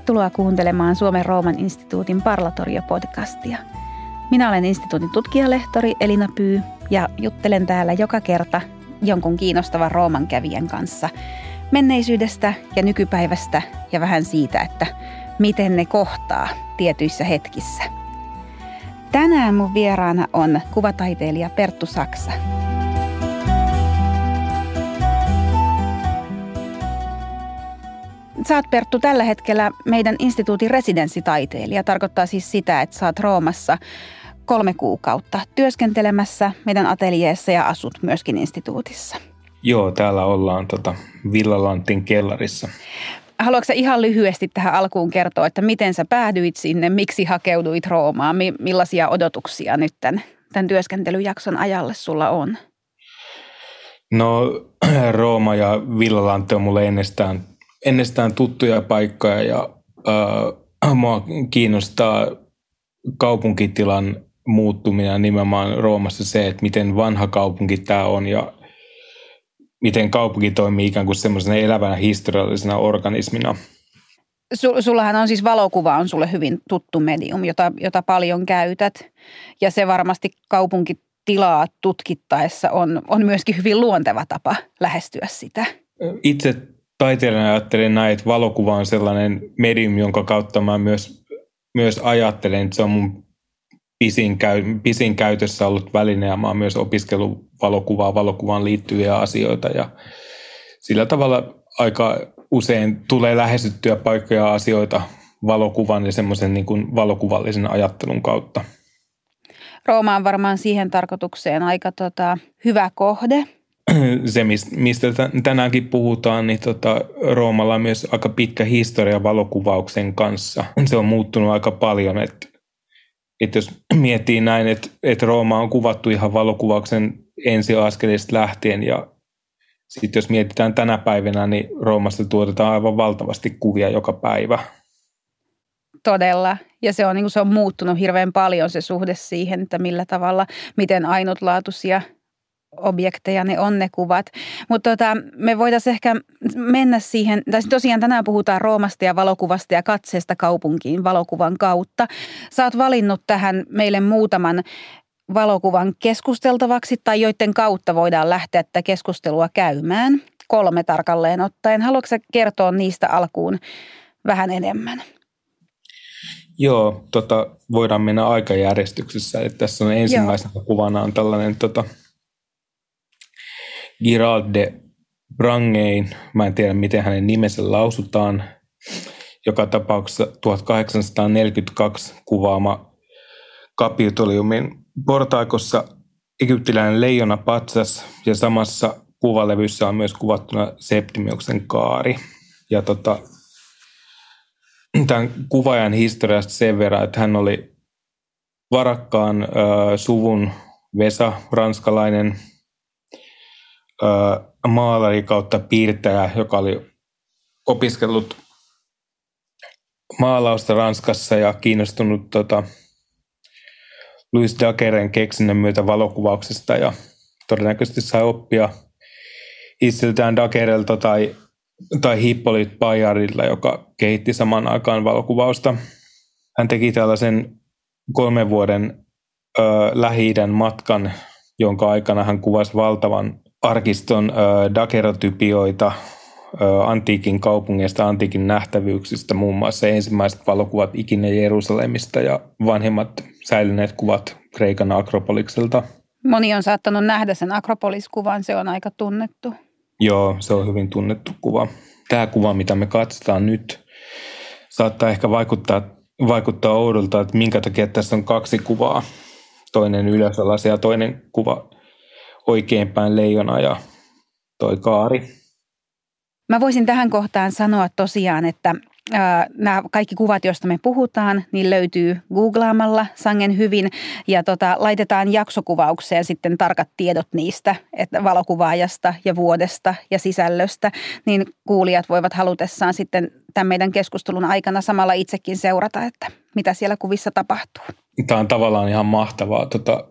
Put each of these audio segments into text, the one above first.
Tervetuloa kuuntelemaan Suomen Rooman instituutin Parlatorio-podcastia. Minä olen instituutin tutkijalehtori Elina Pyy ja juttelen täällä joka kerta jonkun kiinnostavan Rooman kävijän kanssa menneisyydestä ja nykypäivästä ja vähän siitä, että miten ne kohtaa tietyissä hetkissä. Tänään mun vieraana on kuvataiteilija Perttu Saksa. Sä oot Perttu tällä hetkellä meidän instituutin residenssitaiteilija. Tarkoittaa siis sitä, että sä oot Roomassa kolme kuukautta työskentelemässä meidän ateljeessa ja asut myöskin instituutissa. Joo, täällä ollaan tota Villalantin kellarissa. Haluatko ihan lyhyesti tähän alkuun kertoa, että miten sä päädyit sinne, miksi hakeuduit Roomaan, millaisia odotuksia nyt tämän, tämän työskentelyjakson ajalle sulla on? No Rooma ja Villalantti on mulle ennestään ennestään tuttuja paikkoja ja äh, mua kiinnostaa kaupunkitilan muuttuminen nimenomaan Roomassa se, että miten vanha kaupunki tämä on ja miten kaupunki toimii ikään kuin semmoisena elävänä historiallisena organismina. Sullahan on siis valokuva on sulle hyvin tuttu medium, jota, jota paljon käytät ja se varmasti kaupunkitilaa tutkittaessa on, on myöskin hyvin luonteva tapa lähestyä sitä. Itse taiteilijana ajattelen näin, että valokuva on sellainen medium, jonka kautta mä myös, myös ajattelen, että se on mun pisin, käy, pisin käytössä ollut väline ja mä oon myös opiskellut valokuvaa, valokuvaan liittyviä asioita ja sillä tavalla aika usein tulee lähestyttyä paikkoja ja asioita valokuvan ja semmoisen niin valokuvallisen ajattelun kautta. Rooma on varmaan siihen tarkoitukseen aika tota, hyvä kohde – se, mistä tänäänkin puhutaan, niin tota, Roomalla on myös aika pitkä historia valokuvauksen kanssa. Se on muuttunut aika paljon, että, että jos miettii näin, että, että Rooma on kuvattu ihan valokuvauksen ensiaskelista lähtien ja sitten jos mietitään tänä päivänä, niin Roomasta tuotetaan aivan valtavasti kuvia joka päivä. Todella. Ja se on, niin se on muuttunut hirveän paljon se suhde siihen, että millä tavalla, miten ainutlaatuisia – objekteja ne on ne kuvat. Mutta tota, me voitaisiin ehkä mennä siihen, tai tosiaan tänään puhutaan Roomasta ja valokuvasta ja katseesta kaupunkiin valokuvan kautta. Sä oot valinnut tähän meille muutaman valokuvan keskusteltavaksi tai joiden kautta voidaan lähteä tätä keskustelua käymään. Kolme tarkalleen ottaen. Haluatko kertoa niistä alkuun vähän enemmän? Joo, tota, voidaan mennä aikajärjestyksessä. Että tässä on ensimmäisenä Joo. kuvana on tällainen tota, Girald de Brangein, mä en tiedä miten hänen nimensä lausutaan, joka tapauksessa 1842 kuvaama kapitoliumin portaikossa egyptiläinen leijona patsas. Ja samassa kuvalevyssä on myös kuvattuna Septimiuksen kaari. Ja tota, tämän kuvaajan historiasta sen verran, että hän oli varakkaan ö, suvun Vesa, ranskalainen maalari kautta piirtäjä, joka oli opiskellut maalausta Ranskassa ja kiinnostunut tota, Louis Daguerren keksinnön myötä valokuvauksesta ja todennäköisesti sai oppia itseltään Daguerrelta tai, tai Hippolyte Bayardilta, joka kehitti saman aikaan valokuvausta. Hän teki tällaisen kolmen vuoden ö, lähi matkan, jonka aikana hän kuvasi valtavan arkiston äh, dakerotypioita äh, antiikin kaupungeista, antiikin nähtävyyksistä, muun muassa ensimmäiset valokuvat ikinä Jerusalemista ja vanhemmat säilyneet kuvat Kreikan Akropolikselta. Moni on saattanut nähdä sen Akropolis-kuvan, se on aika tunnettu. Joo, se on hyvin tunnettu kuva. Tämä kuva, mitä me katsotaan nyt, saattaa ehkä vaikuttaa, vaikuttaa oudolta, että minkä takia tässä on kaksi kuvaa. Toinen ylösalas ja toinen kuva oikeinpäin leijona ja toi kaari. Mä voisin tähän kohtaan sanoa tosiaan, että nämä kaikki kuvat, joista me puhutaan, niin löytyy googlaamalla sangen hyvin ja tota, laitetaan jaksokuvaukseen sitten tarkat tiedot niistä, että valokuvaajasta ja vuodesta ja sisällöstä, niin kuulijat voivat halutessaan sitten tämän meidän keskustelun aikana samalla itsekin seurata, että mitä siellä kuvissa tapahtuu. Tämä on tavallaan ihan mahtavaa tota,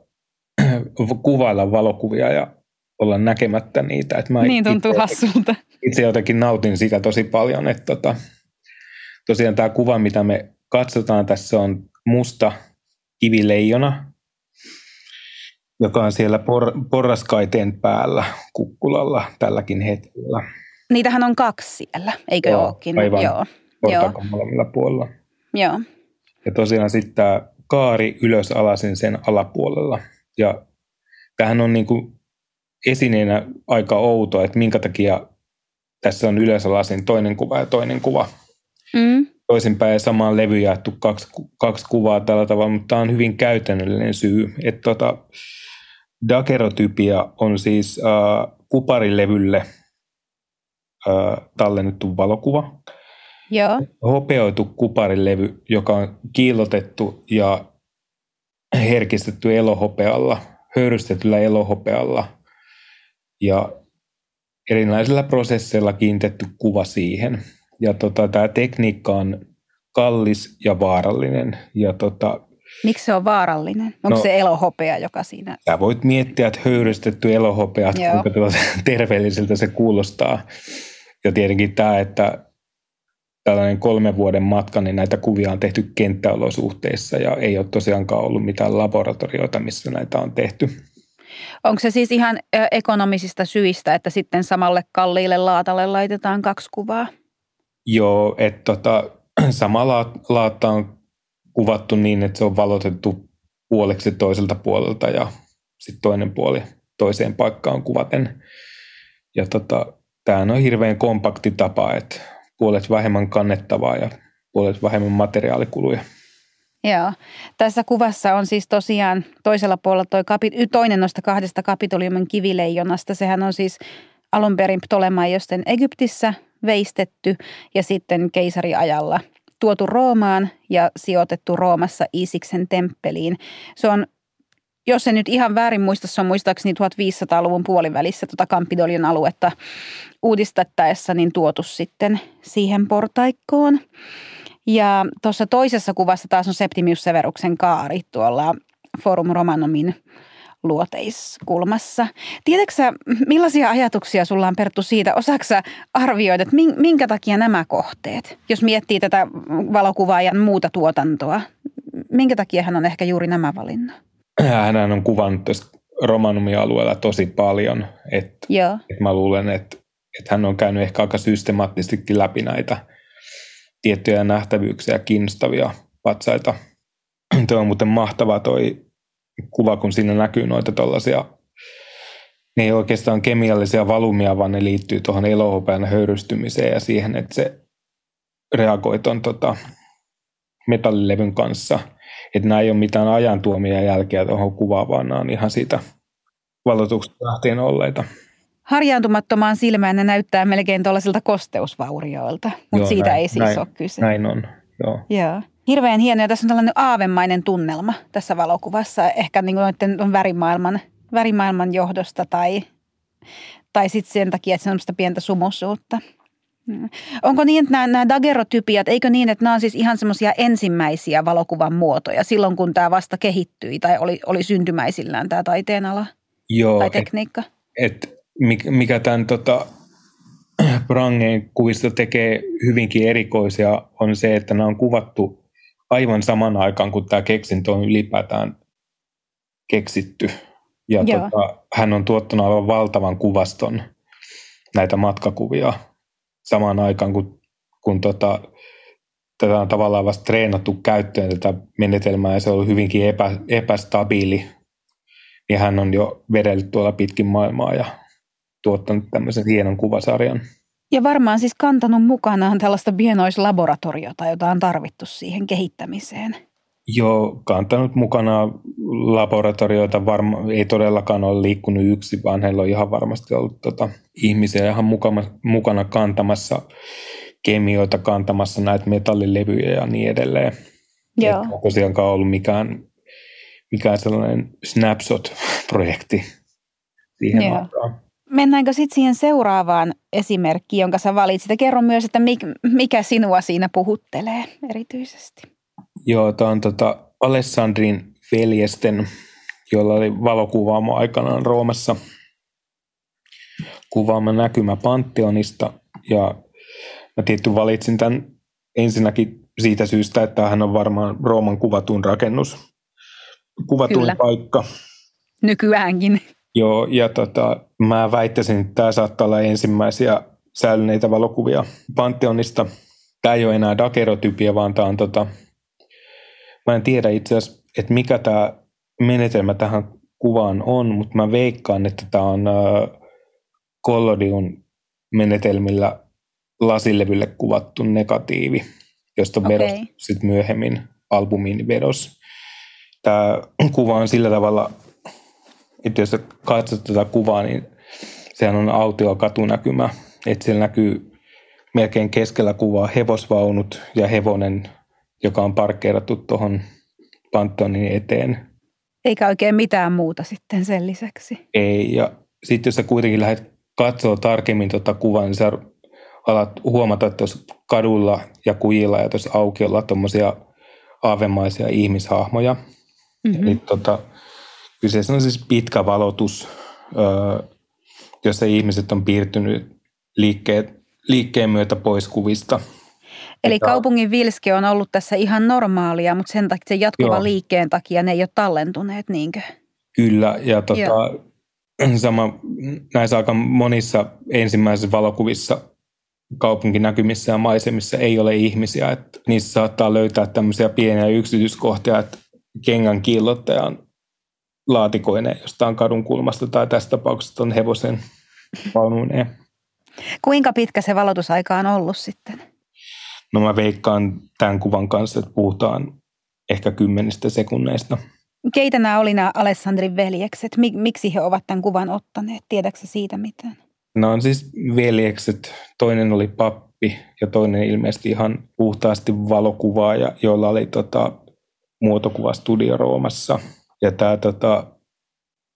kuvailla valokuvia ja olla näkemättä niitä. Että mä niin tuntuu itse, hassulta. Itse jotenkin nautin sitä tosi paljon, että tota, tosiaan tämä kuva, mitä me katsotaan tässä on musta kivileijona, joka on siellä por- porraskaiteen päällä kukkulalla tälläkin hetkellä. Niitähän on kaksi siellä, eikö Joo, olekin? Aivan Joo. molemmilla puolella. Joo. Ja tosiaan sitten tämä kaari ylös alasin sen alapuolella. Ja tämähän on niin kuin esineenä aika outo, että minkä takia tässä on ylös alasin toinen kuva ja toinen kuva. Mm. Toisinpäin samaan levy jaettu kaksi, kaksi kuvaa tällä tavalla, mutta tämä on hyvin käytännöllinen syy. Että tota, dakerotypia on siis äh, kuparilevylle äh, tallennettu valokuva. Joo. Hopeoitu kuparilevy, joka on kiillotettu ja herkistetty elohopealla, höyrystetyllä elohopealla ja erinäisillä prosesseilla kiinnitetty kuva siihen. Ja tota, tämä tekniikka on kallis ja vaarallinen. Ja tota, Miksi se on vaarallinen? Onko no, se elohopea, joka siinä... Sä voit miettiä, että höyrystetty elohopea, kuinka tuota terveelliseltä se kuulostaa. Ja tietenkin tämä, että tällainen kolmen vuoden matka, niin näitä kuvia on tehty kenttäolosuhteissa ja ei ole tosiaankaan ollut mitään laboratorioita, missä näitä on tehty. Onko se siis ihan ekonomisista syistä, että sitten samalle kalliille laatalle laitetaan kaksi kuvaa? Joo, että tota, sama laatta on kuvattu niin, että se on valotettu puoleksi toiselta puolelta ja sitten toinen puoli toiseen paikkaan kuvaten. Ja tota, tämä on hirveän kompakti tapa, että puolet vähemmän kannettavaa ja puolet vähemmän materiaalikuluja. Joo. Tässä kuvassa on siis tosiaan toisella puolella toi kapi- toinen noista kahdesta kapitoliumin kivileijonasta. Sehän on siis alun perin Ptolemaiosten Egyptissä veistetty ja sitten keisariajalla tuotu Roomaan ja sijoitettu Roomassa Isiksen temppeliin. Se on jos se nyt ihan väärin muista, se on muistaakseni 1500-luvun puolivälissä tuota Kampidolion aluetta uudistettaessa niin tuotu sitten siihen portaikkoon. Ja tuossa toisessa kuvassa taas on Septimius Severuksen kaari tuolla Forum Romanomin luoteiskulmassa. Tiedätkö millaisia ajatuksia sulla on Perttu siitä? Osaatko arvioida, että minkä takia nämä kohteet, jos miettii tätä valokuvaajan muuta tuotantoa, minkä takia hän on ehkä juuri nämä valinnut? Hän on kuvannut tässä Romanumialueella tosi paljon, että, että mä luulen, että, että hän on käynyt ehkä aika systemaattisestikin läpi näitä tiettyjä nähtävyyksiä kiinnostavia patsaita. Tuo on muuten mahtava toi kuva, kun siinä näkyy noita tuollaisia, ne ei oikeastaan kemiallisia valumia, vaan ne liittyy tuohon elohopean höyrystymiseen ja siihen, että se reagoi tuon tota, metallilevyn kanssa. Että nämä ei ole mitään ajan tuomia jälkeä tuohon kuvaan, vaan nämä on ihan siitä valotuksesta lähtien olleita. Harjaantumattomaan silmään ne näyttää melkein tuollaisilta kosteusvaurioilta, mutta siitä näin, ei siis näin, ole kyse. Näin on, joo. joo. Hirveän hienoa. Tässä on tällainen aavemainen tunnelma tässä valokuvassa. Ehkä niin kuin värimaailman, värimaailman johdosta tai, tai sitten sen takia, että se on sitä pientä sumusuutta. Mm. Onko niin, että nämä, nämä dagerotypiat, eikö niin, että nämä on siis ihan semmoisia ensimmäisiä valokuvan muotoja silloin, kun tämä vasta kehittyi tai oli, oli syntymäisillään tämä taiteenala Joo, tai tekniikka? Et, et, mikä tämän tota, Brangeen kuvista tekee hyvinkin erikoisia on se, että nämä on kuvattu aivan saman aikaan, kun tämä keksintö on ylipäätään keksitty. Ja tota, hän on tuottanut aivan valtavan kuvaston näitä matkakuvia samaan aikaan, kun, kun tota, tätä on tavallaan vasta treenattu käyttöön tätä menetelmää ja se on ollut hyvinkin epä, epästabiili. Ja hän on jo vedellyt tuolla pitkin maailmaa ja tuottanut tämmöisen hienon kuvasarjan. Ja varmaan siis kantanut mukanaan tällaista pienoislaboratoriota, jota on tarvittu siihen kehittämiseen. Joo, kantanut mukana laboratorioita, varma, ei todellakaan ole liikkunut yksi, vaan heillä on ihan varmasti ollut tota, ihmisiä ihan mukana, mukana kantamassa kemioita, kantamassa näitä metallilevyjä ja niin edelleen. Joo. Ei tosiaankaan ollut mikään, mikään sellainen snapshot-projekti siihen Joo. aikaan. Mennäänkö sitten siihen seuraavaan esimerkkiin, jonka sä valitsit? Ja kerro myös, että mikä sinua siinä puhuttelee erityisesti. Joo, tämä on tota Alessandrin veljesten, jolla oli valokuvaamo aikanaan Roomassa kuvaama näkymä Pantheonista. Ja mä tietty valitsin tämän ensinnäkin siitä syystä, että tämähän on varmaan Rooman kuvatun rakennus, kuvatuin Kyllä. paikka. Nykyäänkin. Joo, ja tota, mä väittäisin, että tämä saattaa olla ensimmäisiä säilyneitä valokuvia Pantheonista. Tämä ei ole enää dakerotypia, vaan tämä on tota, mä en tiedä itse asiassa, että mikä tämä menetelmä tähän kuvaan on, mutta mä veikkaan, että tämä on Collodion menetelmillä lasilevylle kuvattu negatiivi, josta okay. vedos sitten myöhemmin albumiin vedos. Tämä kuva on sillä tavalla, että jos katsot tätä kuvaa, niin sehän on autio katunäkymä, että siellä näkyy melkein keskellä kuvaa hevosvaunut ja hevonen, joka on parkkeerattu tuohon Pantonin eteen. Eikä oikein mitään muuta sitten sen lisäksi. Ei, ja sitten jos sä kuitenkin lähdet katsoa tarkemmin tuota kuvaa, niin sä alat huomata, että tuossa kadulla ja kujilla ja tuossa aukiolla tuommoisia aavemaisia ihmishahmoja. Mm-hmm. Eli tota, kyseessä on siis pitkä valotus, öö, jossa ihmiset on piirtynyt liikkeet, liikkeen myötä pois kuvista. Eli että, kaupungin vilske on ollut tässä ihan normaalia, mutta sen takia sen jatkuvan joo. liikkeen takia ne ei ole tallentuneet, niinkö? Kyllä, ja tota, sama näissä aika monissa ensimmäisissä valokuvissa kaupunkinäkymissä ja maisemissa ei ole ihmisiä. Että niissä saattaa löytää tämmöisiä pieniä yksityiskohtia, että kengän kiillottaja on laatikoinen jostain kadun kulmasta tai tässä tapauksessa on hevosen vaununeen. Kuinka pitkä se valotusaika on ollut sitten? No mä veikkaan tämän kuvan kanssa, että puhutaan ehkä kymmenistä sekunneista. Keitä nämä oli nämä Alessandrin veljekset? Miksi he ovat tämän kuvan ottaneet? Tiedätkö siitä mitään? No on siis veljekset. Toinen oli pappi ja toinen ilmeisesti ihan puhtaasti valokuvaaja, joilla oli tota, muotokuvastudio Roomassa. Ja tämä tota,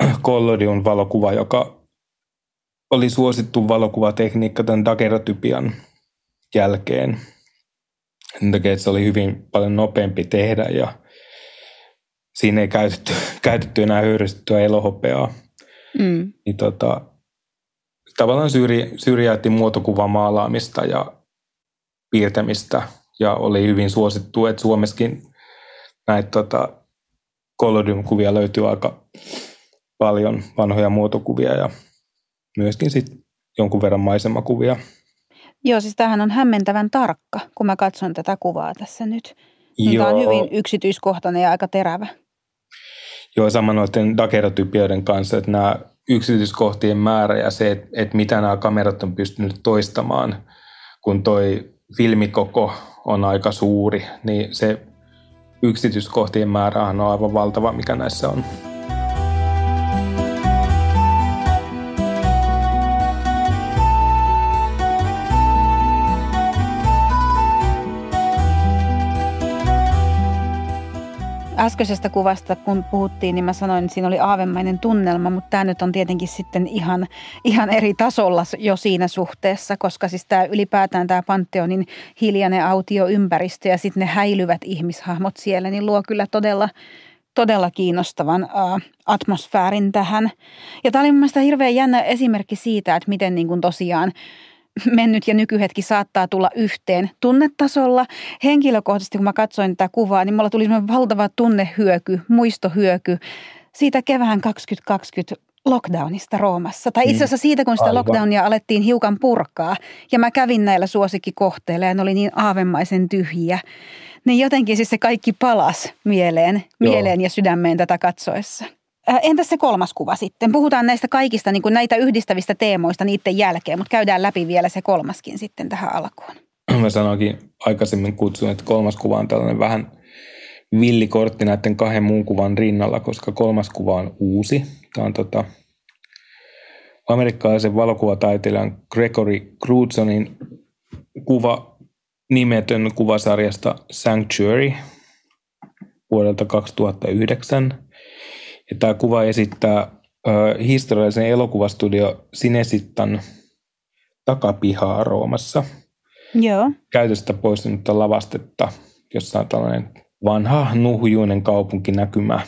Collodion valokuva, joka oli suosittu valokuvatekniikka tämän daguerreotypian jälkeen. Sen takia, että se oli hyvin paljon nopeampi tehdä ja siinä ei käytetty, käytetty enää höyristettyä elohopeaa. Mm. Niin tota, tavallaan syrji, syrjäytti muotokuvan maalaamista ja piirtämistä ja oli hyvin suosittu, että Suomessakin näitä tota, Collodium-kuvia löytyy aika paljon vanhoja muotokuvia ja myöskin sitten jonkun verran maisemakuvia. Joo, siis tämähän on hämmentävän tarkka, kun mä katson tätä kuvaa tässä nyt. Niin Joo. Tämä on hyvin yksityiskohtainen ja aika terävä. Joo, sama noiden daguerreotypioiden kanssa, että nämä yksityiskohtien määrä ja se, että, että mitä nämä kamerat on pystynyt toistamaan, kun toi filmikoko on aika suuri, niin se yksityiskohtien määrä on aivan valtava, mikä näissä on. Äskeisestä kuvasta, kun puhuttiin, niin mä sanoin, että siinä oli aavemainen tunnelma, mutta tämä nyt on tietenkin sitten ihan, ihan eri tasolla jo siinä suhteessa, koska siis tämä ylipäätään tämä Pantheonin hiljainen autioympäristö ja sitten ne häilyvät ihmishahmot siellä, niin luo kyllä todella, todella kiinnostavan uh, atmosfäärin tähän. Ja tämä oli mun mielestä hirveän jännä esimerkki siitä, että miten niin kuin tosiaan – mennyt ja nykyhetki saattaa tulla yhteen tunnetasolla. Henkilökohtaisesti, kun mä katsoin tätä kuvaa, niin mulla tuli valtava tunnehyöky, muistohyöky siitä kevään 2020 lockdownista Roomassa. Tai itse asiassa siitä, kun sitä Aivan. lockdownia alettiin hiukan purkaa. Ja mä kävin näillä suosikkikohteilla ja ne oli niin aavemaisen tyhjiä. Niin jotenkin siis se kaikki palas mieleen, mieleen ja sydämeen tätä katsoessa. Äh, entäs se kolmas kuva sitten? Puhutaan näistä kaikista niin kuin näitä yhdistävistä teemoista niiden jälkeen, mutta käydään läpi vielä se kolmaskin sitten tähän alkuun. Mä sanoinkin aikaisemmin kutsun, että kolmas kuva on tällainen vähän villikortti näiden kahden muun kuvan rinnalla, koska kolmas kuva on uusi. Tämä on tota, amerikkalaisen valokuvataiteilijan Gregory Cruzonin kuva nimetön kuvasarjasta Sanctuary vuodelta 2009. Ja tämä kuva esittää äh, historiallisen elokuvastudio Sinesittan takapihaa Roomassa. Joo. Käytöstä poistunutta lavastetta, jossa on tällainen vanha nuhjuinen kaupunkinäkymä.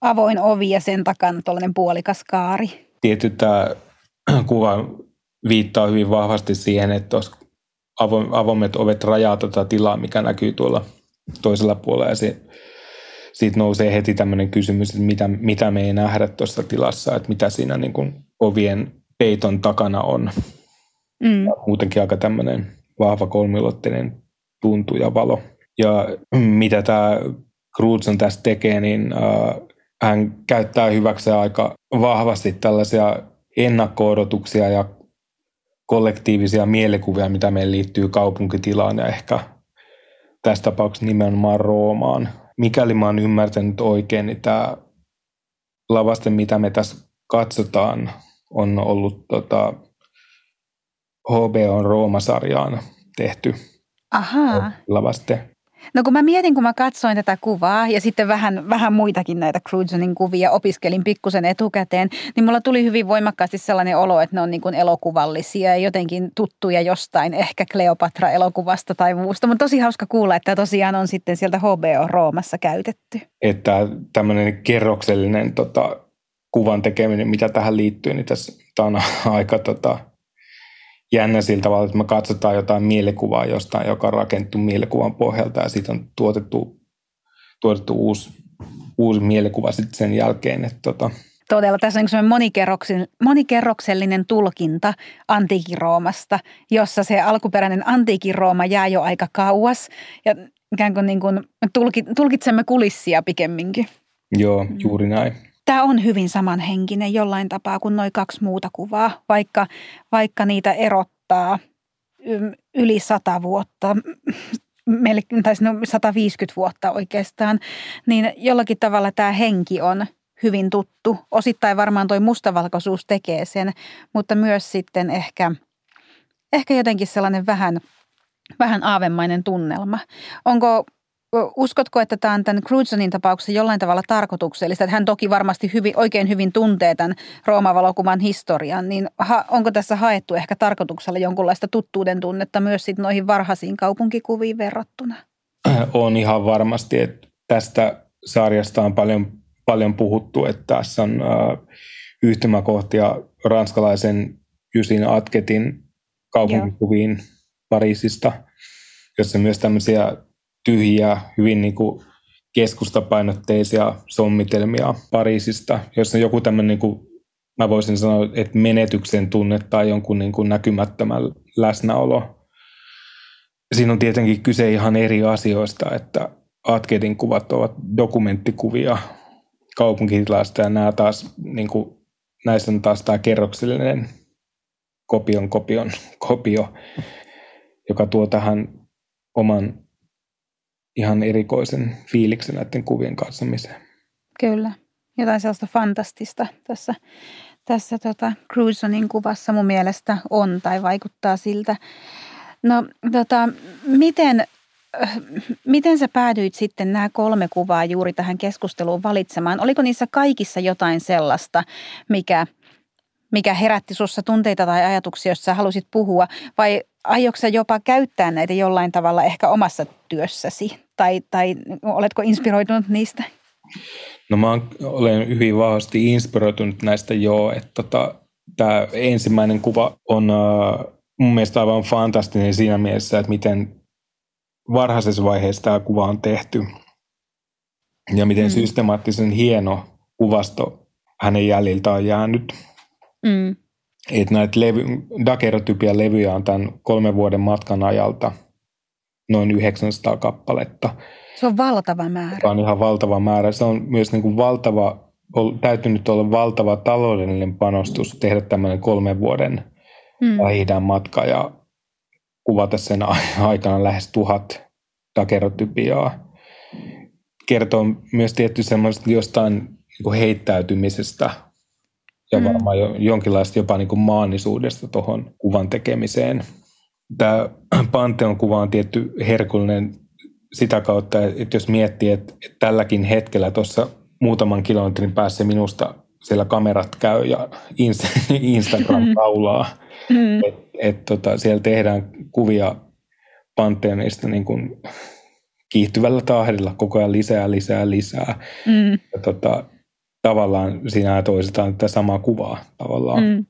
Avoin ovi ja sen takana tällainen puolikas kaari. Tietty tämä kuva viittaa hyvin vahvasti siihen, että olisi avoimet ovet rajaa tota tilaa, mikä näkyy tuolla toisella puolella. Ja se, siitä nousee heti tämmöinen kysymys, että mitä, mitä me ei nähdä tuossa tilassa, että mitä siinä niin kuin ovien peiton takana on. Mm. Muutenkin aika tämmöinen vahva kolmilotteinen tuntu ja valo. Ja mitä tämä Cruson tässä tekee, niin äh, hän käyttää hyväksi aika vahvasti tällaisia ennakko-odotuksia ja kollektiivisia mielikuvia, mitä meillä liittyy kaupunkitilaan ja ehkä tässä tapauksessa nimenomaan Roomaan. Mikäli mä oon ymmärtänyt oikein, niin tämä lavaste, mitä me tässä katsotaan, on ollut tota, HBO Rooma-sarjaan tehty Aha. lavaste. No kun mä mietin, kun mä katsoin tätä kuvaa ja sitten vähän, vähän muitakin näitä Cruisonin kuvia opiskelin pikkusen etukäteen, niin mulla tuli hyvin voimakkaasti sellainen olo, että ne on niin kuin elokuvallisia ja jotenkin tuttuja jostain, ehkä Kleopatra-elokuvasta tai muusta. Mutta tosi hauska kuulla, että tosiaan on sitten sieltä HBO Roomassa käytetty. Että tämmöinen kerroksellinen tota, kuvan tekeminen, mitä tähän liittyy, niin tässä tämä on aika tota, jännä sillä tavalla, että me katsotaan jotain mielikuvaa jostain, joka on rakennettu mielikuvan pohjalta ja siitä on tuotettu, tuotettu uusi, uusi mielikuva sitten sen jälkeen. Että tota. Todella, tässä on monikerroksellinen, monikerroksellinen tulkinta antiikin Roomasta, jossa se alkuperäinen antiikin Rooma jää jo aika kauas ja ikään kuin, niin kuin tulkitsemme kulissia pikemminkin. Joo, juuri näin tämä on hyvin samanhenkinen jollain tapaa kuin noin kaksi muuta kuvaa, vaikka, vaikka niitä erottaa yli sata vuotta, tai 150 vuotta oikeastaan, niin jollakin tavalla tämä henki on hyvin tuttu. Osittain varmaan toi mustavalkoisuus tekee sen, mutta myös sitten ehkä, ehkä jotenkin sellainen vähän, vähän aavemainen tunnelma. Onko uskotko, että tämä on tämän Cruzonin tapauksessa jollain tavalla tarkoituksellista? Että hän toki varmasti hyvin, oikein hyvin tuntee tämän Rooma-valokuvan historian, niin ha, onko tässä haettu ehkä tarkoituksella jonkunlaista tuttuuden tunnetta myös sit noihin varhaisiin kaupunkikuviin verrattuna? On ihan varmasti, että tästä sarjasta on paljon, paljon puhuttu, että tässä on äh, yhtymäkohtia ranskalaisen Jusin Atketin kaupunkikuviin Joo. Pariisista, jossa myös tämmöisiä tyhjiä, hyvin niin kuin keskustapainotteisia sommitelmia Pariisista, jossa joku tämmöinen, niin kuin, mä voisin sanoa, että menetyksen tunne tai jonkun niin kuin näkymättömän läsnäolo. Siinä on tietenkin kyse ihan eri asioista, että Atkedin kuvat ovat dokumenttikuvia kaupunkitilasta ja nämä taas, niin kuin, näissä on taas tämä kerroksellinen kopion kopion kopio, joka tuo tähän oman ihan erikoisen fiiliksen näiden kuvien katsamiseen. Kyllä, jotain sellaista fantastista tässä, tässä tota Cruisonin kuvassa mun mielestä on tai vaikuttaa siltä. No tota, miten, miten sä päädyit sitten nämä kolme kuvaa juuri tähän keskusteluun valitsemaan? Oliko niissä kaikissa jotain sellaista, mikä, mikä herätti sinussa tunteita tai ajatuksia, jos sä halusit puhua? Vai aiotko jopa käyttää näitä jollain tavalla ehkä omassa työssäsi? Tai, tai oletko inspiroitunut niistä? No mä olen hyvin vahvasti inspiroitunut näistä joo, että tota, tämä ensimmäinen kuva on uh, mun mielestä aivan fantastinen siinä mielessä, että miten varhaisessa vaiheessa tämä kuva on tehty ja miten mm. systemaattisen hieno kuvasto hänen jäljiltä on jäänyt. Mm. Että näitä levy, levyjä on tämän kolmen vuoden matkan ajalta noin 900 kappaletta. Se on valtava määrä. Se on ihan valtava määrä. Se on myös niin kuin valtava, täytynyt olla valtava taloudellinen panostus tehdä tämmöinen kolmen vuoden hmm. matka ja kuvata sen aikana lähes tuhat dakerotypiaa. Kertoo myös tietty semmoista jostain niin kuin heittäytymisestä ja mm. varmaan jo, jonkinlaista jopa niin kuin maannisuudesta tuohon kuvan tekemiseen. Tämä Pantheon kuva on tietty herkullinen sitä kautta, että jos miettii, että, että tälläkin hetkellä tuossa muutaman kilometrin päässä minusta siellä kamerat käy ja Instagram laulaa, mm. että et, tota, siellä tehdään kuvia Pantheonista niin kuin kiihtyvällä tahdilla koko ajan lisää, lisää, lisää. Mm. Ja tota, tavallaan siinä toistetaan tätä samaa kuvaa tavallaan. Mm.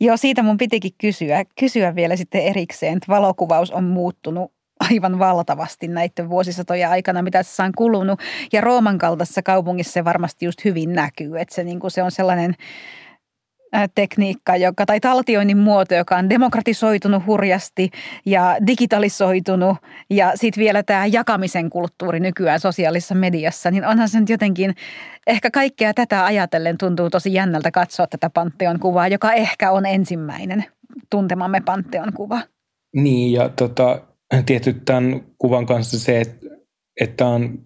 Joo, siitä mun pitikin kysyä, kysyä vielä sitten erikseen, että valokuvaus on muuttunut aivan valtavasti näiden vuosisatojen aikana, mitä se on kulunut. Ja Rooman kaltaisessa kaupungissa se varmasti just hyvin näkyy, että se, niin kuin se on sellainen tekniikka, joka, tai taltioinnin muoto, joka on demokratisoitunut hurjasti ja digitalisoitunut ja sitten vielä tämä jakamisen kulttuuri nykyään sosiaalisessa mediassa, niin onhan se nyt jotenkin, ehkä kaikkea tätä ajatellen tuntuu tosi jännältä katsoa tätä Pantheon kuvaa, joka ehkä on ensimmäinen tuntemamme Pantheon kuva. Niin ja tota, tietysti tämän kuvan kanssa se, että, että on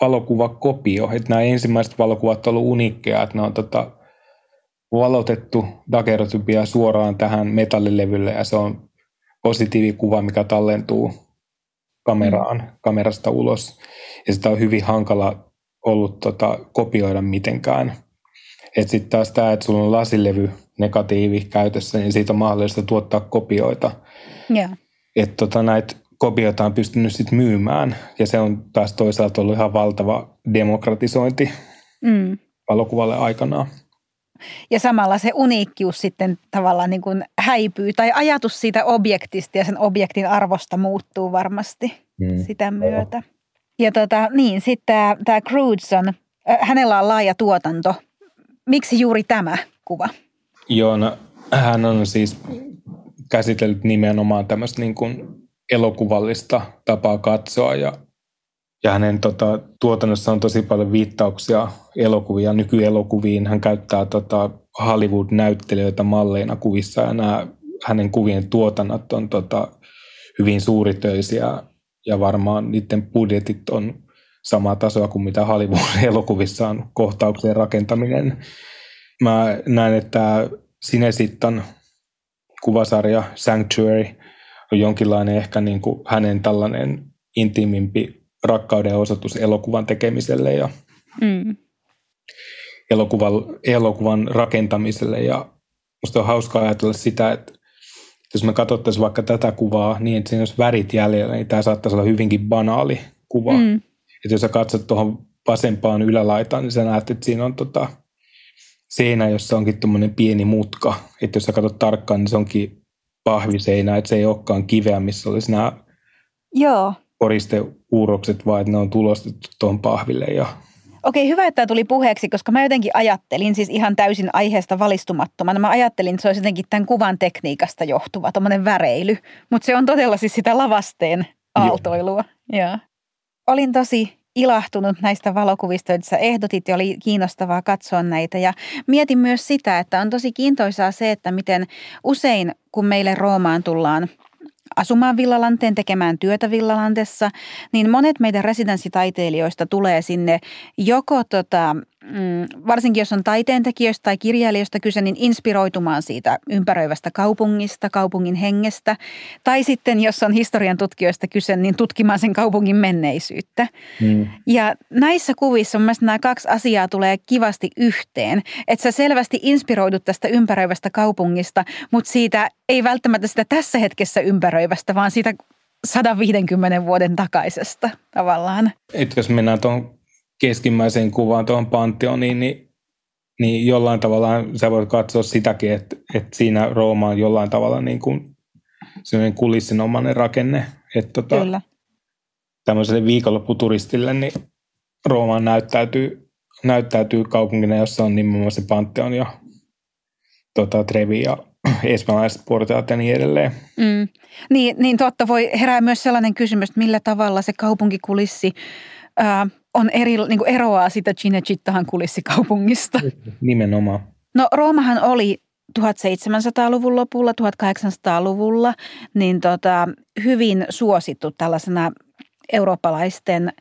valokuvakopio, että nämä ensimmäiset valokuvat ovat olleet uniikkeja, että ne on tota, valotettu dagerotypia suoraan tähän metallilevylle ja se on positiivikuva, mikä tallentuu kameraan, mm. kamerasta ulos. Ja sitä on hyvin hankala ollut tota, kopioida mitenkään. Sitten taas tämä, että sulla on lasilevy negatiivi käytössä, niin siitä on mahdollista tuottaa kopioita. Yeah. Että tota, näitä kopioita on pystynyt sitten myymään, ja se on taas toisaalta ollut ihan valtava demokratisointi mm. valokuvalle aikanaan. Ja samalla se uniikkius sitten tavallaan niin kuin häipyy, tai ajatus siitä objektista ja sen objektin arvosta muuttuu varmasti mm. sitä myötä. Ja tota, niin, sitten tämä, Crudson, äh, hänellä on laaja tuotanto. Miksi juuri tämä kuva? Joo, no, hän on siis käsitellyt nimenomaan tämmöistä niin kuin elokuvallista tapaa katsoa ja ja hänen tota, tuotannossa on tosi paljon viittauksia elokuvia, nykyelokuviin. Hän käyttää tota, Hollywood-näyttelijöitä malleina kuvissa ja nämä hänen kuvien tuotannot on tota, hyvin suuritöisiä ja varmaan niiden budjetit on samaa tasoa kuin mitä Hollywood-elokuvissa on kohtauksien rakentaminen. Mä näen, että Sinesittan kuvasarja Sanctuary on jonkinlainen ehkä niin kuin hänen tällainen intiimimpi rakkauden osoitus elokuvan tekemiselle ja mm. elokuvan, elokuvan rakentamiselle. Ja musta on hauskaa ajatella sitä, että jos me katsottaisiin vaikka tätä kuvaa niin, että siinä olisi värit jäljellä, niin tämä saattaisi olla hyvinkin banaali kuva. Mm. Että jos sä katsot tuohon vasempaan ylälaitaan, niin sä näet, että siinä on tota seinä, jossa onkin tuommoinen pieni mutka. Että jos sä katsot tarkkaan, niin se onkin pahviseinä, että se ei olekaan kiveä, missä olisi nämä Joo koristeuurokset, vaan että ne on tulostettu tuohon pahville. Ja... Okei, hyvä, että tämä tuli puheeksi, koska mä jotenkin ajattelin, siis ihan täysin aiheesta valistumattomana, mä ajattelin, että se olisi jotenkin tämän kuvan tekniikasta johtuva, tuommoinen väreily, mutta se on todella siis sitä lavasteen aaltoilua. Ja. Olin tosi ilahtunut näistä valokuvista, joita sä ehdotit ja oli kiinnostavaa katsoa näitä. Ja mietin myös sitä, että on tosi kiintoisaa se, että miten usein kun meille Roomaan tullaan – asumaan Villalanteen, tekemään työtä Villalantessa, niin monet meidän residenssitaiteilijoista tulee sinne joko tota, mm, varsinkin jos on taiteentekijöistä tai kirjailijoista kyse, niin inspiroitumaan siitä ympäröivästä kaupungista, kaupungin hengestä. Tai sitten, jos on historian tutkijoista kyse, niin tutkimaan sen kaupungin menneisyyttä. Mm. Ja näissä kuvissa mun mielestä nämä kaksi asiaa tulee kivasti yhteen. Että sä selvästi inspiroidut tästä ympäröivästä kaupungista, mutta siitä ei välttämättä sitä tässä hetkessä ympäröivästä, vaan siitä 150 vuoden takaisesta tavallaan. Et jos mennään tuon keskimmäiseen kuvaan tuohon Pantheoniin, niin, niin jollain tavalla sä voit katsoa sitäkin, että, että siinä Rooma on jollain tavalla niin kuin sellainen kulissinomainen rakenne. Että tota, Kyllä. Tämmöiselle viikonlopputuristille niin Rooma näyttäytyy, näyttäytyy kaupungina, jossa on nimenomaan se Pantheon ja tota, Trevi ja espanjalaiset portaat ja niin edelleen. Mm. Niin, niin totta, voi herää myös sellainen kysymys, että millä tavalla se kaupunkikulissi ää, on eri, niin kuin eroaa sitä Cinecittahan kulissikaupungista. Nimenomaan. No Roomahan oli 1700-luvun lopulla, 1800-luvulla, niin tota, hyvin suosittu tällaisena eurooppalaisten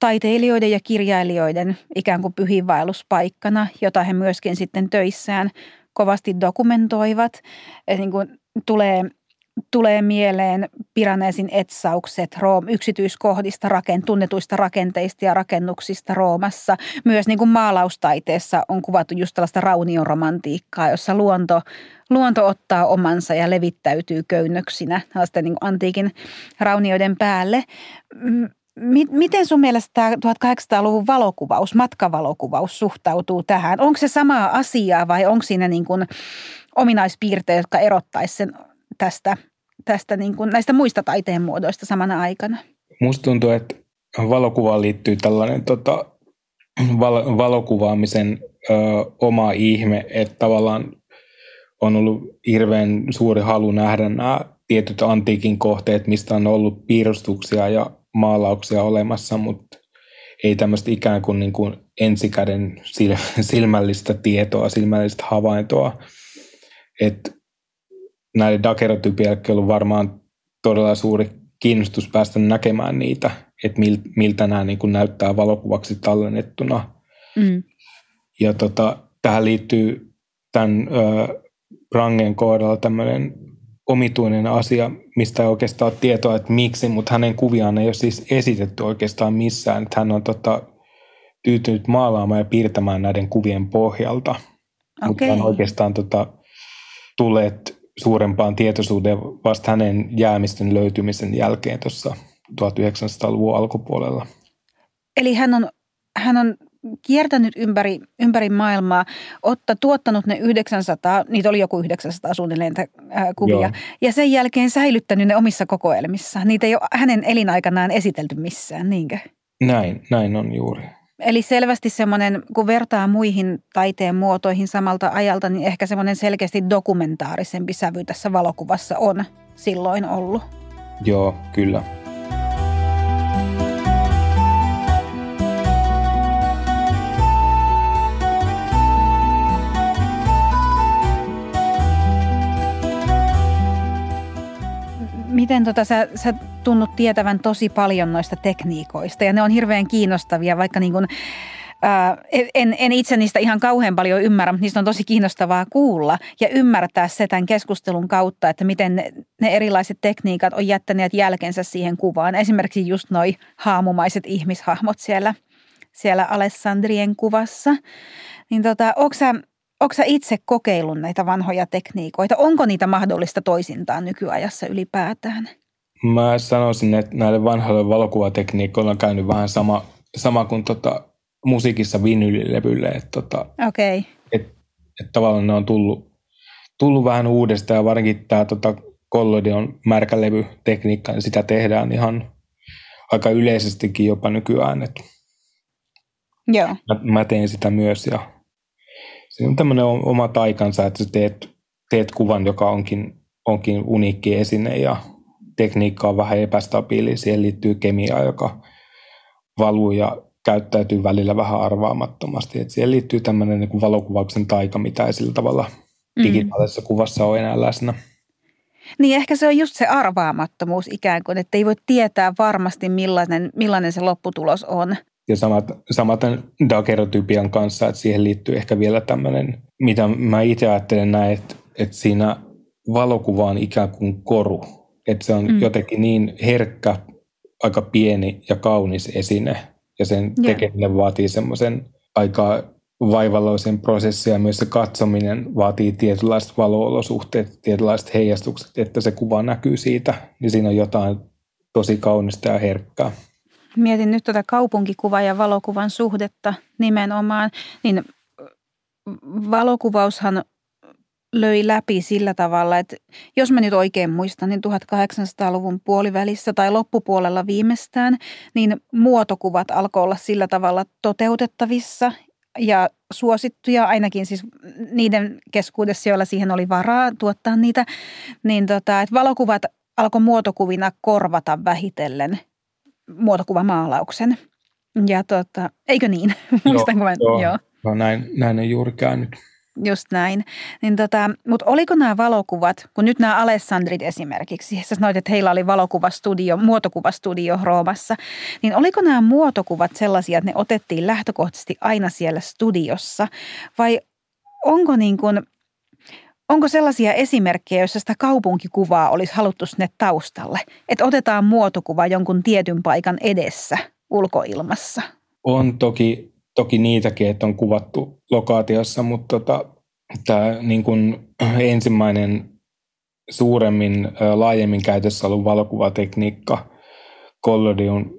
taiteilijoiden ja kirjailijoiden ikään kuin pyhiinvaelluspaikkana, jota he myöskin sitten töissään kovasti dokumentoivat. Et niin kuin tulee tulee mieleen Piraneesin etsaukset Room, yksityiskohdista, rakent, tunnetuista rakenteista ja rakennuksista Roomassa. Myös niin kuin maalaustaiteessa on kuvattu just tällaista raunioromantiikkaa, jossa luonto, luonto ottaa omansa ja levittäytyy köynnöksinä niin antiikin raunioiden päälle. Miten sun mielestä tämä 1800-luvun valokuvaus, matkavalokuvaus suhtautuu tähän? Onko se samaa asiaa vai onko siinä niin kuin ominaispiirteitä, jotka erottaisi sen tästä, tästä niin kuin, näistä muista taiteen muodoista samana aikana. Musta tuntuu, että valokuvaan liittyy tällainen tota, val- valokuvaamisen ö, oma ihme, että tavallaan on ollut hirveän suuri halu nähdä nämä tietyt antiikin kohteet, mistä on ollut piirustuksia ja maalauksia olemassa, mutta ei tämmöistä ikään kuin, niin kuin ensikäden silmällistä tietoa, silmällistä havaintoa. Että näille dakerotypiellekin on ollut varmaan todella suuri kiinnostus päästä näkemään niitä, että miltä nämä niin kuin näyttää valokuvaksi tallennettuna. Mm. Ja tota, tähän liittyy tämän ö, Rangen kohdalla tämmöinen omituinen asia, mistä ei oikeastaan ole tietoa, että miksi, mutta hänen kuviaan ei ole siis esitetty oikeastaan missään. Että hän on tota, tyytynyt maalaamaan ja piirtämään näiden kuvien pohjalta. Okay. Mutta on oikeastaan tota, tulleet suurempaan tietoisuuteen vasta hänen jäämisten löytymisen jälkeen tuossa 1900-luvun alkupuolella. Eli hän on, hän on kiertänyt ympäri, ympäri maailmaa, otta, tuottanut ne 900, niitä oli joku 900 suunnilleen äh, kuvia, Joo. ja sen jälkeen säilyttänyt ne omissa kokoelmissa. Niitä ei ole hänen elinaikanaan esitelty missään, niinkö? Näin, näin on juuri. Eli selvästi semmoinen, kun vertaa muihin taiteen muotoihin samalta ajalta, niin ehkä semmoinen selkeästi dokumentaarisempi sävy tässä valokuvassa on silloin ollut. Joo, kyllä. Miten tota, sä, sä tunnut tietävän tosi paljon noista tekniikoista ja ne on hirveän kiinnostavia, vaikka niin kuin, ää, en, en itse niistä ihan kauhean paljon ymmärrä, mutta niistä on tosi kiinnostavaa kuulla ja ymmärtää se tämän keskustelun kautta, että miten ne, ne erilaiset tekniikat on jättäneet jälkensä siihen kuvaan. Esimerkiksi just noi haamumaiset ihmishahmot siellä, siellä Alessandrien kuvassa. Niin tota, onko sä, Onko sä itse kokeillut näitä vanhoja tekniikoita? Onko niitä mahdollista toisintaan nykyajassa ylipäätään? Mä sanoisin, että näille vanhoille valokuvatekniikoille on käynyt vähän sama, sama kuin tota, musiikissa vinylilevylle. Että tota, okay. et, et tavallaan ne on tullut, tullut vähän uudestaan ja varsinkin tämä tota, Collodion märkälevytekniikka, niin sitä tehdään ihan aika yleisestikin jopa nykyään. Et Joo. Mä, mä teen sitä myös ja se on tämmöinen oma taikansa, että sä teet, teet kuvan, joka onkin, onkin uniikki esine ja tekniikka on vähän epästabiili. Siihen liittyy kemiaa, joka valuu ja käyttäytyy välillä vähän arvaamattomasti. Et siihen liittyy tämmöinen niin valokuvauksen taika, mitä ei sillä tavalla mm. digitaalisessa mm. kuvassa ole enää läsnä. Niin ehkä se on just se arvaamattomuus ikään kuin, että ei voi tietää varmasti millainen, millainen se lopputulos on. Ja samat, samaten dagerotypian kanssa, että siihen liittyy ehkä vielä tämmöinen, mitä mä itse ajattelen näin, että, että siinä valokuva on ikään kuin koru. Että se on mm. jotenkin niin herkkä, aika pieni ja kaunis esine. Ja sen tekeminen vaatii semmoisen aika vaivalloisen prosessin ja myös se katsominen vaatii tietynlaiset valoolosuhteet, tietynlaiset heijastukset, että se kuva näkyy siitä. Niin siinä on jotain tosi kaunista ja herkkää mietin nyt tätä kaupunkikuvan ja valokuvan suhdetta nimenomaan, niin valokuvaushan löi läpi sillä tavalla, että jos mä nyt oikein muistan, niin 1800-luvun puolivälissä tai loppupuolella viimeistään, niin muotokuvat alkoi olla sillä tavalla toteutettavissa ja suosittuja, ainakin siis niiden keskuudessa, joilla siihen oli varaa tuottaa niitä, niin tota, että valokuvat alkoi muotokuvina korvata vähitellen muotokuvamaalauksen. Ja tota, eikö niin? Muistanko mä? Joo, joo. No näin, näin on juuri käynyt. Just näin. Niin tota, Mutta oliko nämä valokuvat, kun nyt nämä Alessandrit esimerkiksi, sä sanoit, että heillä oli valokuvastudio, muotokuvastudio Roomassa, niin oliko nämä muotokuvat sellaisia, että ne otettiin lähtökohtaisesti aina siellä studiossa vai onko niin kuin – Onko sellaisia esimerkkejä, joissa sitä kaupunkikuvaa olisi haluttu sinne taustalle? Että otetaan muotokuva jonkun tietyn paikan edessä ulkoilmassa? On toki, toki niitäkin, että on kuvattu lokaatiossa, mutta tota, tämä niin kuin ensimmäinen suuremmin, laajemmin käytössä ollut valokuvatekniikka Collodion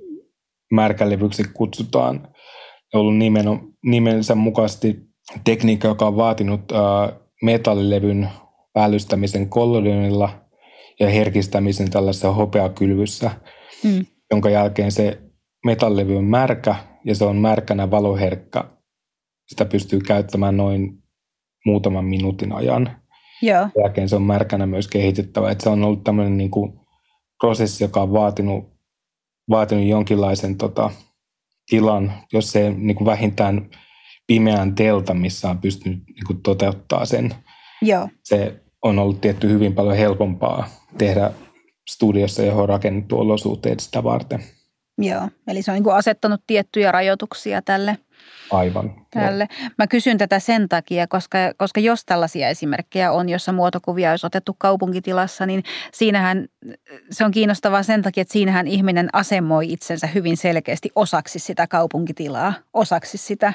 märkälevyksi kutsutaan. ollut nimen, nimensä mukaisesti tekniikka, joka on vaatinut metallilevyn päällystämisen kollodionilla ja herkistämisen tällaisessa hopeakylvyssä, mm. jonka jälkeen se metallevy on märkä ja se on märkänä valoherkkä. Sitä pystyy käyttämään noin muutaman minuutin ajan. Joo. Jälkeen se on märkänä myös kehitettävä. Että se on ollut tämmöinen niin kuin prosessi, joka on vaatinut, vaatinut jonkinlaisen tota, tilan, jos se niin kuin vähintään pimeän telta, missä on pystynyt niin kuin toteuttaa sen. Joo. Se on ollut tietty hyvin paljon helpompaa tehdä studiossa, johon on rakennettu olosuhteet sitä varten. Joo, eli se on niin asettanut tiettyjä rajoituksia tälle. Aivan. Tälle. Mä kysyn tätä sen takia, koska, koska jos tällaisia esimerkkejä on, jossa muotokuvia olisi otettu kaupunkitilassa, niin siinähän se on kiinnostavaa sen takia, että siinähän ihminen asemoi itsensä hyvin selkeästi osaksi sitä kaupunkitilaa, osaksi sitä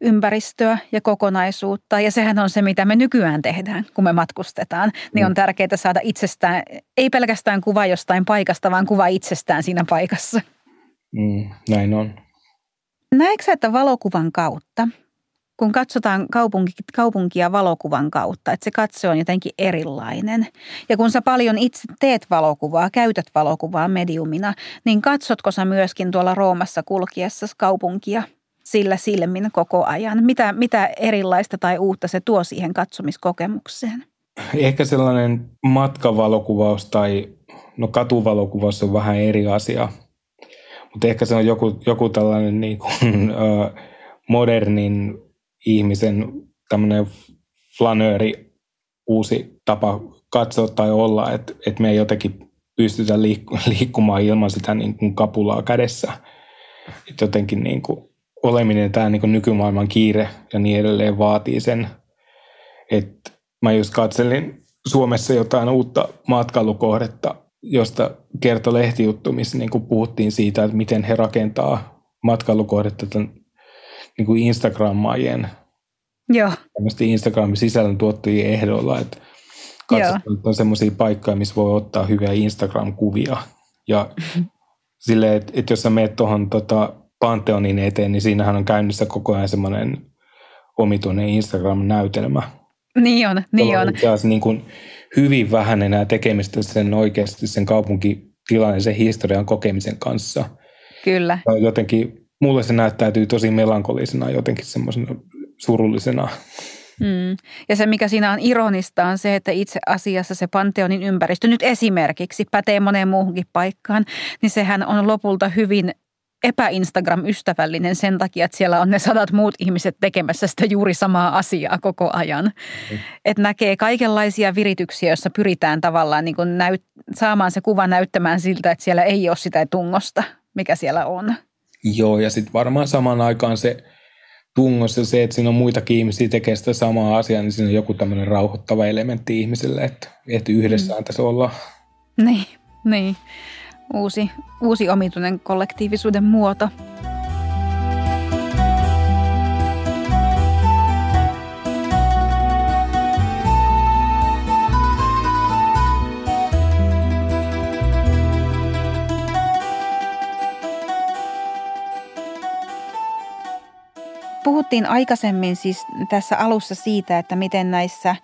ympäristöä ja kokonaisuutta. Ja sehän on se, mitä me nykyään tehdään, kun me matkustetaan. Niin on mm. tärkeää saada itsestään, ei pelkästään kuva jostain paikasta, vaan kuva itsestään siinä paikassa. Mm, näin on. Näetkö että valokuvan kautta, kun katsotaan kaupunki, kaupunkia valokuvan kautta, että se katse on jotenkin erilainen. Ja kun sä paljon itse teet valokuvaa, käytät valokuvaa mediumina, niin katsotko sä myöskin tuolla Roomassa kulkiessa kaupunkia sillä silmin koko ajan? Mitä, mitä erilaista tai uutta se tuo siihen katsomiskokemukseen? Ehkä sellainen matkavalokuvaus tai no katuvalokuvaus on vähän eri asia. Mutta ehkä se on joku, joku tällainen niin kuin, äh, modernin ihmisen tämmöinen flanööri uusi tapa katsoa tai olla, että, että me ei jotenkin pystytä liikkumaan ilman sitä niin kuin kapulaa kädessä. Että jotenkin niin kuin oleminen, tämä niin kuin nykymaailman kiire ja niin edelleen vaatii sen, että mä just katselin Suomessa jotain uutta matkailukohdetta, josta kertoi lehtijuttu, missä niin kuin puhuttiin siitä, että miten he rakentaa matkailukohdetta tämän niin kuin Instagram-maajien Joo. Instagramin sisällön tuottajien ehdoilla, että katsotaan semmoisia paikkoja, missä voi ottaa hyviä Instagram-kuvia. Ja mm-hmm. silleen, että, että jos sä meet tuohon tota, Pantheonin eteen, niin siinähän on käynnissä koko ajan semmoinen omituinen Instagram-näytelmä. Niin on, niin on. on. Niin kuin hyvin vähän enää tekemistä sen oikeasti sen kaupunkitilan ja sen historian kokemisen kanssa. Kyllä. Jotenkin mulle se näyttäytyy tosi melankolisena, jotenkin semmoisena surullisena. Mm. Ja se, mikä siinä on ironista, on se, että itse asiassa se Panteonin ympäristö nyt esimerkiksi pätee moneen muuhunkin paikkaan, niin sehän on lopulta hyvin epä-Instagram-ystävällinen sen takia, että siellä on ne sadat muut ihmiset tekemässä sitä juuri samaa asiaa koko ajan. Mm. Että näkee kaikenlaisia virityksiä, joissa pyritään tavallaan niin näyt- saamaan se kuva näyttämään siltä, että siellä ei ole sitä tungosta, mikä siellä on. Joo, ja sitten varmaan samaan aikaan se tungos ja se, että siinä on muitakin ihmisiä tekee sitä samaa asiaa, niin siinä on joku tämmöinen rauhoittava elementti ihmiselle, että, että yhdessä mm. tässä ollaan. Niin, niin uusi, uusi omituinen kollektiivisuuden muoto. Puhuttiin aikaisemmin siis tässä alussa siitä, että miten näissä –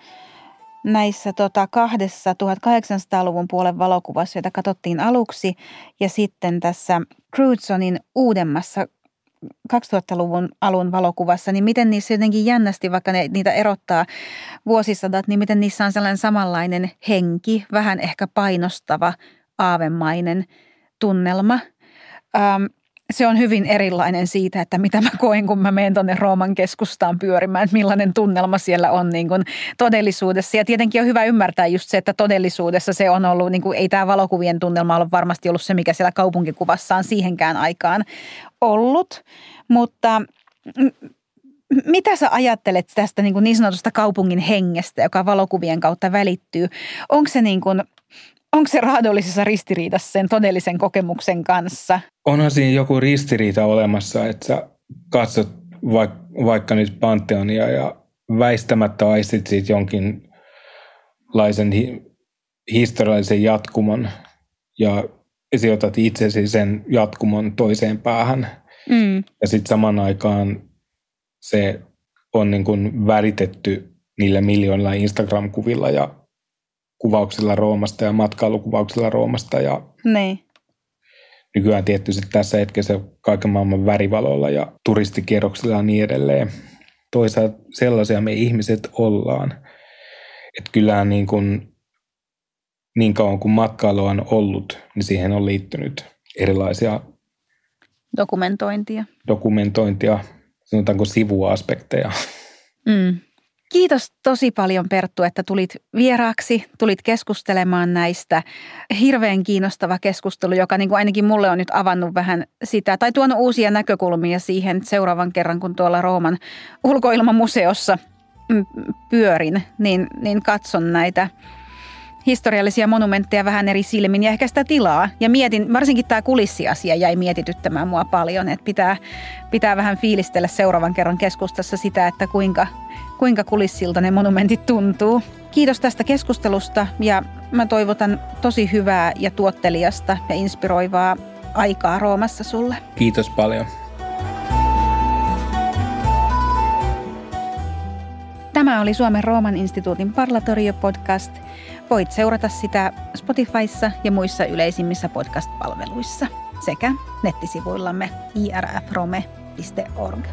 näissä tota, kahdessa 1800-luvun puolen valokuvassa, joita katsottiin aluksi, ja sitten tässä Crusonin uudemmassa 2000-luvun alun valokuvassa, niin miten niissä jotenkin jännästi, vaikka ne, niitä erottaa vuosisadat, niin miten niissä on sellainen samanlainen henki, vähän ehkä painostava, aavemainen tunnelma. Ähm, se on hyvin erilainen siitä, että mitä mä koen, kun mä menen tuonne Rooman keskustaan pyörimään, että millainen tunnelma siellä on niin kuin todellisuudessa. Ja tietenkin on hyvä ymmärtää just se, että todellisuudessa se on ollut, niin kuin, ei tämä valokuvien tunnelma ole varmasti ollut se, mikä siellä kaupunkikuvassa on siihenkään aikaan ollut. Mutta mitä sä ajattelet tästä niin, kuin niin sanotusta kaupungin hengestä, joka valokuvien kautta välittyy? Onko se niin kuin, onko se raadollisessa ristiriidassa sen todellisen kokemuksen kanssa? Onhan siinä joku ristiriita olemassa, että sä katsot vaik- vaikka nyt Pantheonia ja väistämättä aistit siitä jonkinlaisen hi- historiallisen jatkumon ja sijoitat itsesi sen jatkumon toiseen päähän. Mm. Ja sitten saman aikaan se on niin kuin väritetty niillä miljoonilla Instagram-kuvilla ja kuvauksilla Roomasta ja matkailukuvauksilla Roomasta ja Niin. nykyään tietysti tässä hetkessä kaiken maailman värivaloilla ja turistikierroksilla ja niin edelleen. Toisaalta sellaisia me ihmiset ollaan, että kyllähän niin, kuin, niin kauan kuin matkailu on ollut, niin siihen on liittynyt erilaisia Dokumentointia. dokumentointia, sanotaanko sivuaspekteja. Mm. Kiitos tosi paljon Perttu, että tulit vieraaksi, tulit keskustelemaan näistä. Hirveän kiinnostava keskustelu, joka niin kuin ainakin mulle on nyt avannut vähän sitä, tai tuonut uusia näkökulmia siihen seuraavan kerran, kun tuolla Rooman ulkoilmamuseossa pyörin, niin, niin katson näitä historiallisia monumentteja vähän eri silmin ja ehkä sitä tilaa. Ja mietin, varsinkin tämä kulissiasia jäi mietityttämään mua paljon, että pitää, pitää vähän fiilistellä seuraavan kerran keskustassa sitä, että kuinka, kuinka kulissilta ne monumentit tuntuu. Kiitos tästä keskustelusta ja mä toivotan tosi hyvää ja tuottelijasta ja inspiroivaa aikaa Roomassa sulle. Kiitos paljon. Tämä oli Suomen Rooman instituutin Parlatorio-podcast. Voit seurata sitä Spotifyssa ja muissa yleisimmissä podcast-palveluissa sekä nettisivuillamme irfrome.org.